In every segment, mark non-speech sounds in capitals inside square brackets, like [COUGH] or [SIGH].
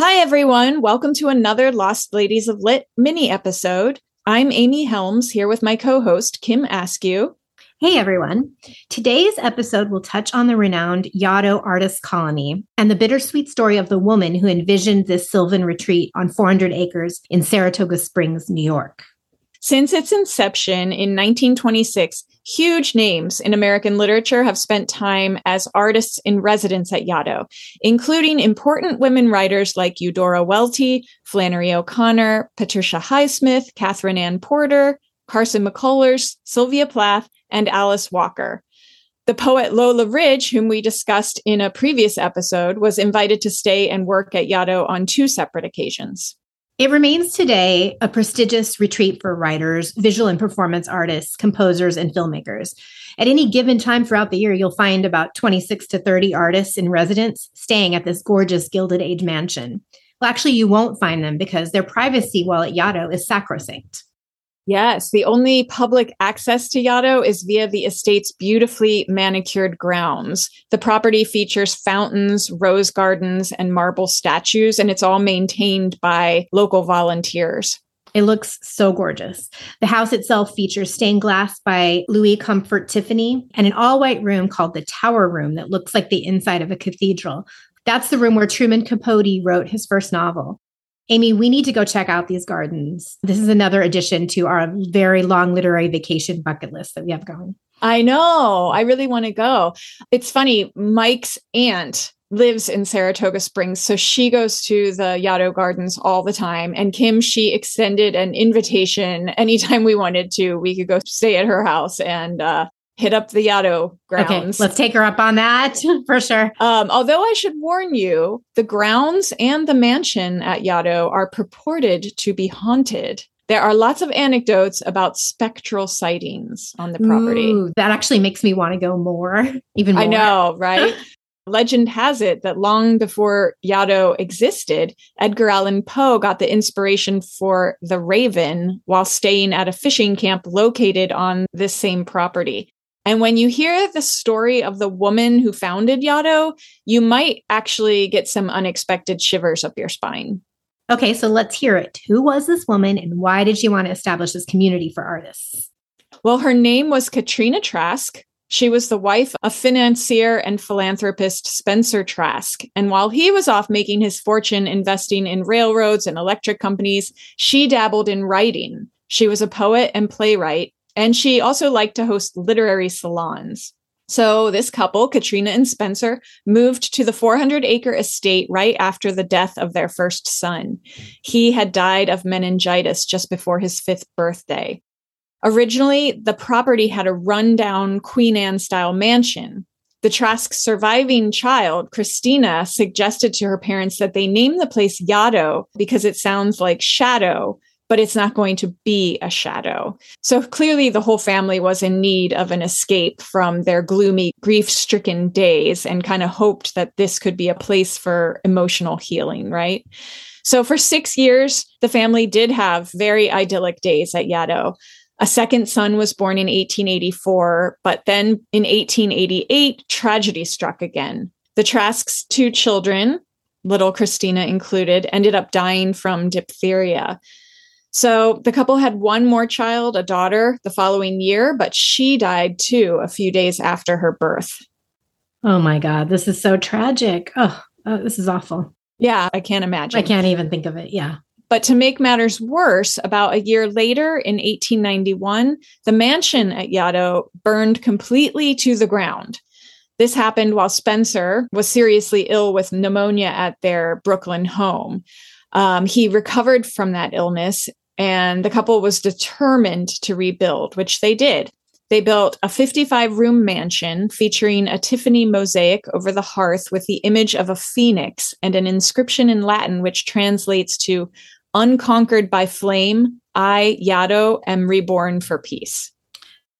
Hi, everyone. Welcome to another Lost Ladies of Lit mini episode. I'm Amy Helms here with my co host, Kim Askew. Hey, everyone. Today's episode will touch on the renowned Yaddo artist colony and the bittersweet story of the woman who envisioned this sylvan retreat on 400 acres in Saratoga Springs, New York. Since its inception in 1926, huge names in American literature have spent time as artists in residence at Yaddo, including important women writers like Eudora Welty, Flannery O'Connor, Patricia Highsmith, Katherine Anne Porter, Carson McCullers, Sylvia Plath, and Alice Walker. The poet Lola Ridge, whom we discussed in a previous episode, was invited to stay and work at Yaddo on two separate occasions. It remains today a prestigious retreat for writers, visual and performance artists, composers, and filmmakers. At any given time throughout the year, you'll find about 26 to 30 artists in residence staying at this gorgeous Gilded Age mansion. Well, actually, you won't find them because their privacy while at Yaddo is sacrosanct. Yes, the only public access to Yaddo is via the estate's beautifully manicured grounds. The property features fountains, rose gardens, and marble statues, and it's all maintained by local volunteers. It looks so gorgeous. The house itself features stained glass by Louis Comfort Tiffany and an all white room called the Tower Room that looks like the inside of a cathedral. That's the room where Truman Capote wrote his first novel. Amy, we need to go check out these gardens. This is another addition to our very long literary vacation bucket list that we have going. I know. I really want to go. It's funny. Mike's aunt lives in Saratoga Springs. So she goes to the Yaddo Gardens all the time. And Kim, she extended an invitation anytime we wanted to. We could go stay at her house and uh, hit up the Yaddo grounds. Okay, let's take her up on that [LAUGHS] for sure. Um, although I should warn you, the grounds and the mansion at Yaddo are purported to be haunted. There are lots of anecdotes about spectral sightings on the property. Ooh, that actually makes me want to go more, [LAUGHS] even more. I know, [LAUGHS] right? Legend has it that long before Yaddo existed, Edgar Allan Poe got the inspiration for The Raven while staying at a fishing camp located on this same property. And when you hear the story of the woman who founded Yaddo, you might actually get some unexpected shivers up your spine. Okay, so let's hear it. Who was this woman and why did she want to establish this community for artists? Well, her name was Katrina Trask. She was the wife of financier and philanthropist Spencer Trask. And while he was off making his fortune investing in railroads and electric companies, she dabbled in writing. She was a poet and playwright, and she also liked to host literary salons. So, this couple, Katrina and Spencer, moved to the 400 acre estate right after the death of their first son. He had died of meningitis just before his fifth birthday. Originally, the property had a rundown Queen Anne style mansion. The Trask's surviving child, Christina, suggested to her parents that they name the place Yaddo because it sounds like shadow, but it's not going to be a shadow. So clearly, the whole family was in need of an escape from their gloomy, grief stricken days and kind of hoped that this could be a place for emotional healing, right? So for six years, the family did have very idyllic days at Yaddo. A second son was born in 1884, but then in 1888, tragedy struck again. The Trask's two children, little Christina included, ended up dying from diphtheria. So the couple had one more child, a daughter, the following year, but she died too a few days after her birth. Oh my God, this is so tragic. Oh, oh, this is awful. Yeah, I can't imagine. I can't even think of it. Yeah. But to make matters worse, about a year later in 1891, the mansion at Yaddo burned completely to the ground. This happened while Spencer was seriously ill with pneumonia at their Brooklyn home. Um, he recovered from that illness, and the couple was determined to rebuild, which they did. They built a 55 room mansion featuring a Tiffany mosaic over the hearth with the image of a phoenix and an inscription in Latin, which translates to Unconquered by flame, I, Yaddo, am reborn for peace.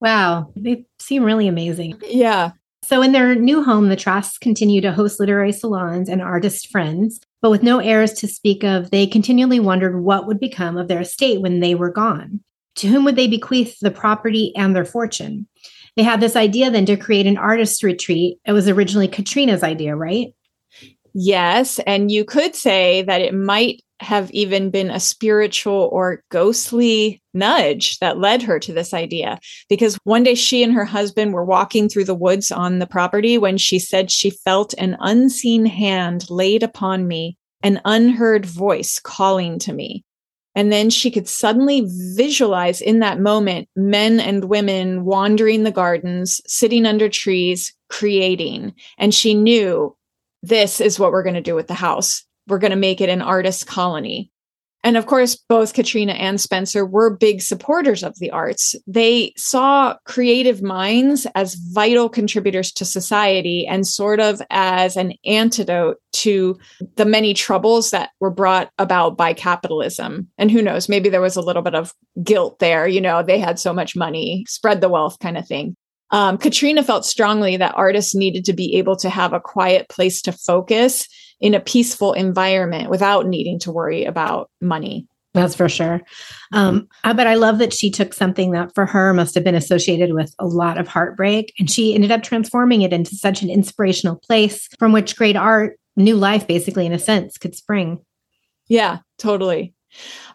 Wow, they seem really amazing. Yeah. So, in their new home, the Trasks continue to host literary salons and artist friends. But with no heirs to speak of, they continually wondered what would become of their estate when they were gone. To whom would they bequeath the property and their fortune? They had this idea then to create an artist retreat. It was originally Katrina's idea, right? Yes. And you could say that it might have even been a spiritual or ghostly nudge that led her to this idea. Because one day she and her husband were walking through the woods on the property when she said she felt an unseen hand laid upon me, an unheard voice calling to me. And then she could suddenly visualize in that moment men and women wandering the gardens, sitting under trees, creating. And she knew this is what we're going to do with the house we're going to make it an artist colony. And of course, both Katrina and Spencer were big supporters of the arts. They saw creative minds as vital contributors to society and sort of as an antidote to the many troubles that were brought about by capitalism. And who knows, maybe there was a little bit of guilt there. You know, they had so much money, spread the wealth kind of thing. Um, Katrina felt strongly that artists needed to be able to have a quiet place to focus in a peaceful environment without needing to worry about money. That's for sure. Um, but I love that she took something that for her must have been associated with a lot of heartbreak and she ended up transforming it into such an inspirational place from which great art, new life, basically, in a sense, could spring. Yeah, totally.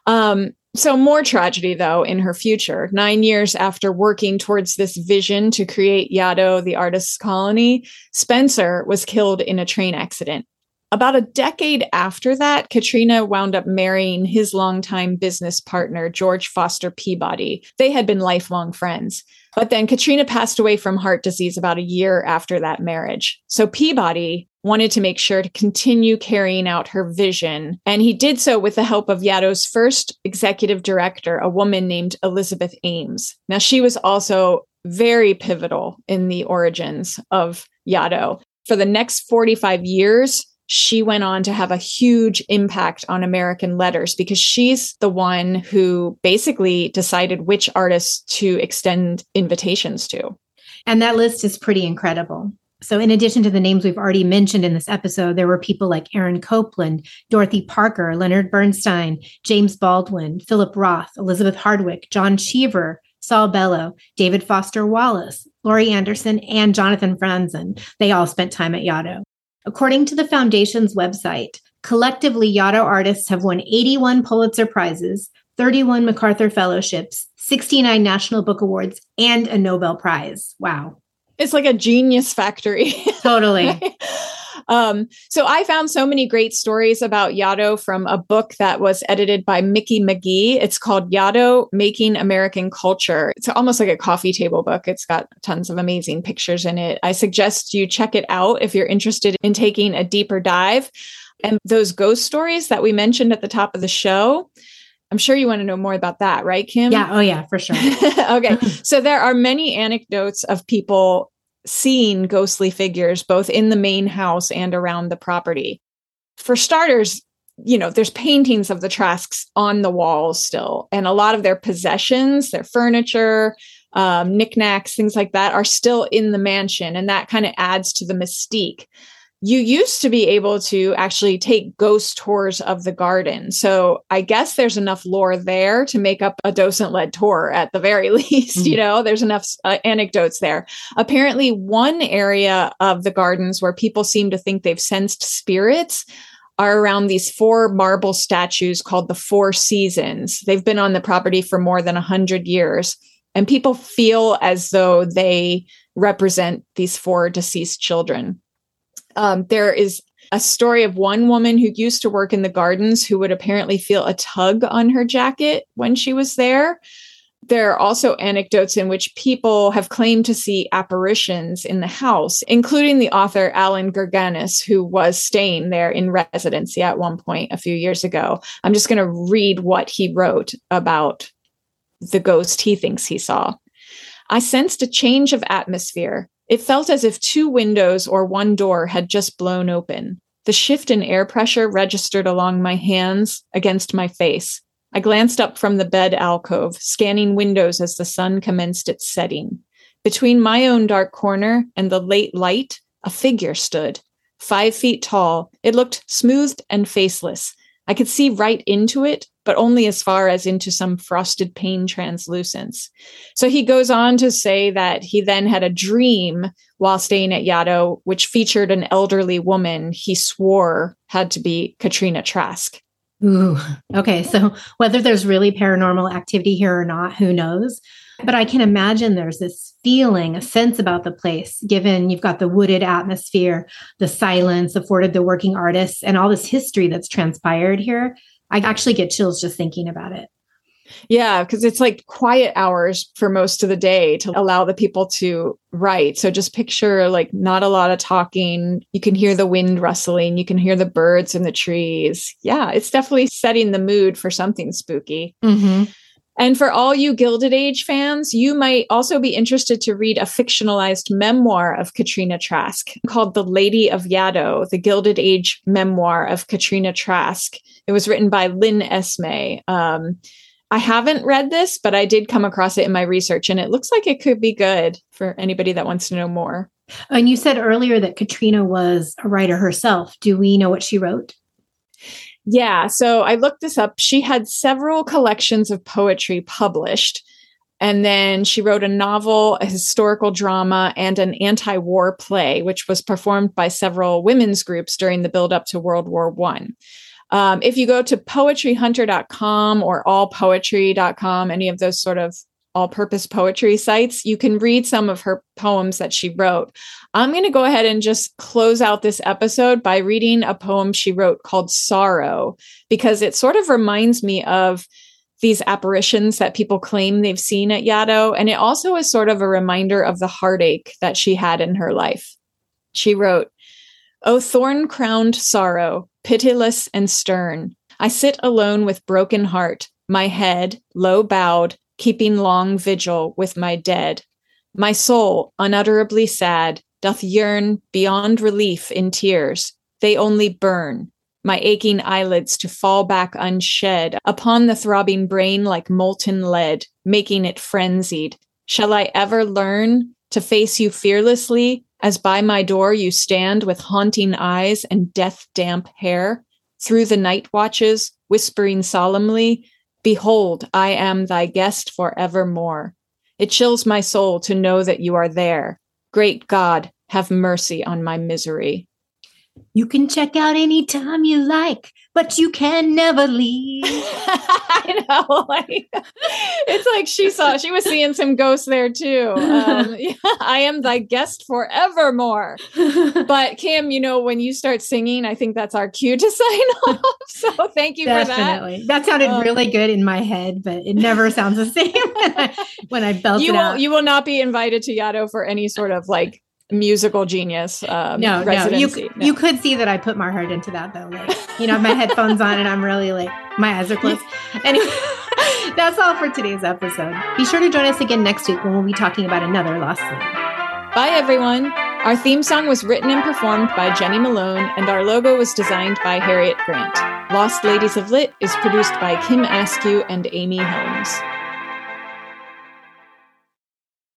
Um, so, more tragedy, though, in her future. Nine years after working towards this vision to create Yaddo, the artist's colony, Spencer was killed in a train accident. About a decade after that, Katrina wound up marrying his longtime business partner, George Foster Peabody. They had been lifelong friends. But then Katrina passed away from heart disease about a year after that marriage. So Peabody wanted to make sure to continue carrying out her vision. And he did so with the help of Yaddo's first executive director, a woman named Elizabeth Ames. Now, she was also very pivotal in the origins of Yaddo. For the next 45 years, she went on to have a huge impact on American letters because she's the one who basically decided which artists to extend invitations to. And that list is pretty incredible. So, in addition to the names we've already mentioned in this episode, there were people like Aaron Copland, Dorothy Parker, Leonard Bernstein, James Baldwin, Philip Roth, Elizabeth Hardwick, John Cheever, Saul Bellow, David Foster Wallace, Laurie Anderson, and Jonathan Franzen. They all spent time at Yaddo. According to the Foundation's website, collectively, Yaddo artists have won 81 Pulitzer Prizes, 31 MacArthur Fellowships, 69 National Book Awards, and a Nobel Prize. Wow. It's like a genius factory. Totally. [LAUGHS] Um, so I found so many great stories about Yaddo from a book that was edited by Micki McGee. It's called Yaddo Making American Culture. It's almost like a coffee table book. It's got tons of amazing pictures in it. I suggest you check it out if you're interested in taking a deeper dive. And those ghost stories that we mentioned at the top of the show, I'm sure you want to know more about that, right, Kim? Yeah. Oh, yeah, for sure. [LAUGHS] okay. so there are many anecdotes of people seeing ghostly figures both in the main house and around the property. For starters, you know, there's paintings of the Trasks on the walls still, and a lot of their possessions, their furniture, um, knickknacks, things like that, are still in the mansion, and that kind of adds to the mystique you used to be able to actually take ghost tours of the garden. So I guess there's enough lore there to make up a docent led tour at the very [LAUGHS] least. Mm-hmm. You know, there's enough uh, anecdotes there. Apparently, one area of the gardens where people seem to think they've sensed spirits are around these four marble statues called the Four Seasons. They've been on the property for more than 100 years. And people feel as though they represent these four deceased children. Um, there is a story of one woman who used to work in the gardens who would apparently feel a tug on her jacket when she was there. There are also anecdotes in which people have claimed to see apparitions in the house, including the author Allan Gurganus, who was staying there in residency at one point a few years ago. I'm just going to read what he wrote about the ghost he thinks he saw. I sensed a change of atmosphere, it felt as if two windows or one door had just blown open. The shift in air pressure registered along my hands against my face. I glanced up from the bed alcove, scanning windows as the sun commenced its setting. Between my own dark corner and the late light, a figure stood. Five feet tall, it looked smoothed and faceless. I could see right into it, but only as far as into some frosted pane translucence. So he goes on to say that he then had a dream while staying at Yaddo, which featured an elderly woman he swore had to be Katrina Trask. Ooh, okay. So whether there's really paranormal activity here or not, who knows? But I can imagine there's this feeling, a sense about the place, given you've got the wooded atmosphere, the silence afforded the working artists, and all this history that's transpired here. I actually get chills just thinking about it. Yeah, because it's like quiet hours for most of the day to allow the people to write. So just picture like not a lot of talking. You can hear the wind rustling, you can hear the birds in the trees. Yeah, it's definitely setting the mood for something spooky. Mm-hmm. And for all you Gilded Age fans, you might also be interested to read a fictionalized memoir of Katrina Trask called The Lady of Yaddo, the Gilded Age memoir of Katrina Trask. It was written by Lynn Esmay. Um, I haven't read this, but I did come across it in my research, and it looks like it could be good for anybody that wants to know more. And you said earlier that Katrina was a writer herself. Do we know what she wrote? Yeah. So I looked this up. She had several collections of poetry published. And then she wrote a novel, a historical drama, and an anti war play, which was performed by several women's groups during the buildup to World War One. Um, if you go to poetryhunter.com or allpoetry.com, any of those sort of all purpose poetry sites, you can read some of her poems that she wrote. I'm going to go ahead and just close out this episode by reading a poem she wrote called Sorrow, because it sort of reminds me of these apparitions that people claim they've seen at Yaddo. And it also is sort of a reminder of the heartache that she had in her life. She wrote, O thorn crowned sorrow, pitiless and stern, I sit alone with broken heart, my head low bowed, keeping long vigil with my dead. My soul, unutterably sad, doth yearn beyond relief in tears. They only burn, my aching eyelids to fall back unshed upon the throbbing brain like molten lead, making it frenzied. Shall I ever learn to face you fearlessly as by my door you stand with haunting eyes and death damp hair? Through the night watches, whispering solemnly, Behold, I am thy guest forevermore. It chills my soul to know that you are there, Great God, have mercy on my misery. You can check out anytime you like, but you can never leave. [LAUGHS] I know. [LAUGHS] Like, it's like she saw, she was seeing some ghosts there too. Um, yeah, [LAUGHS] I am thy guest forevermore. But Kim, you know, when you start singing, I think that's our cue to sign off. So thank you Definitely. for that. That sounded um, really good in my head, but it never sounds the same when I, when I belt you it will, out. You will not be invited to Yaddo for any sort of like musical genius. Um, no, no, you no. you could see that I put my heart into that though. Like you know, my headphones on and I'm really like my eyes are closed. [LAUGHS] Anyway, [LAUGHS] that's all for today's episode. Be sure to join us again next week when we'll be talking about another lost sleep. Bye, everyone. Our theme song was written and performed by Jenny Malone, and our logo was designed by Harriet Grant. Lost Ladies of Lit is produced by Kim Askew and Amy Helms.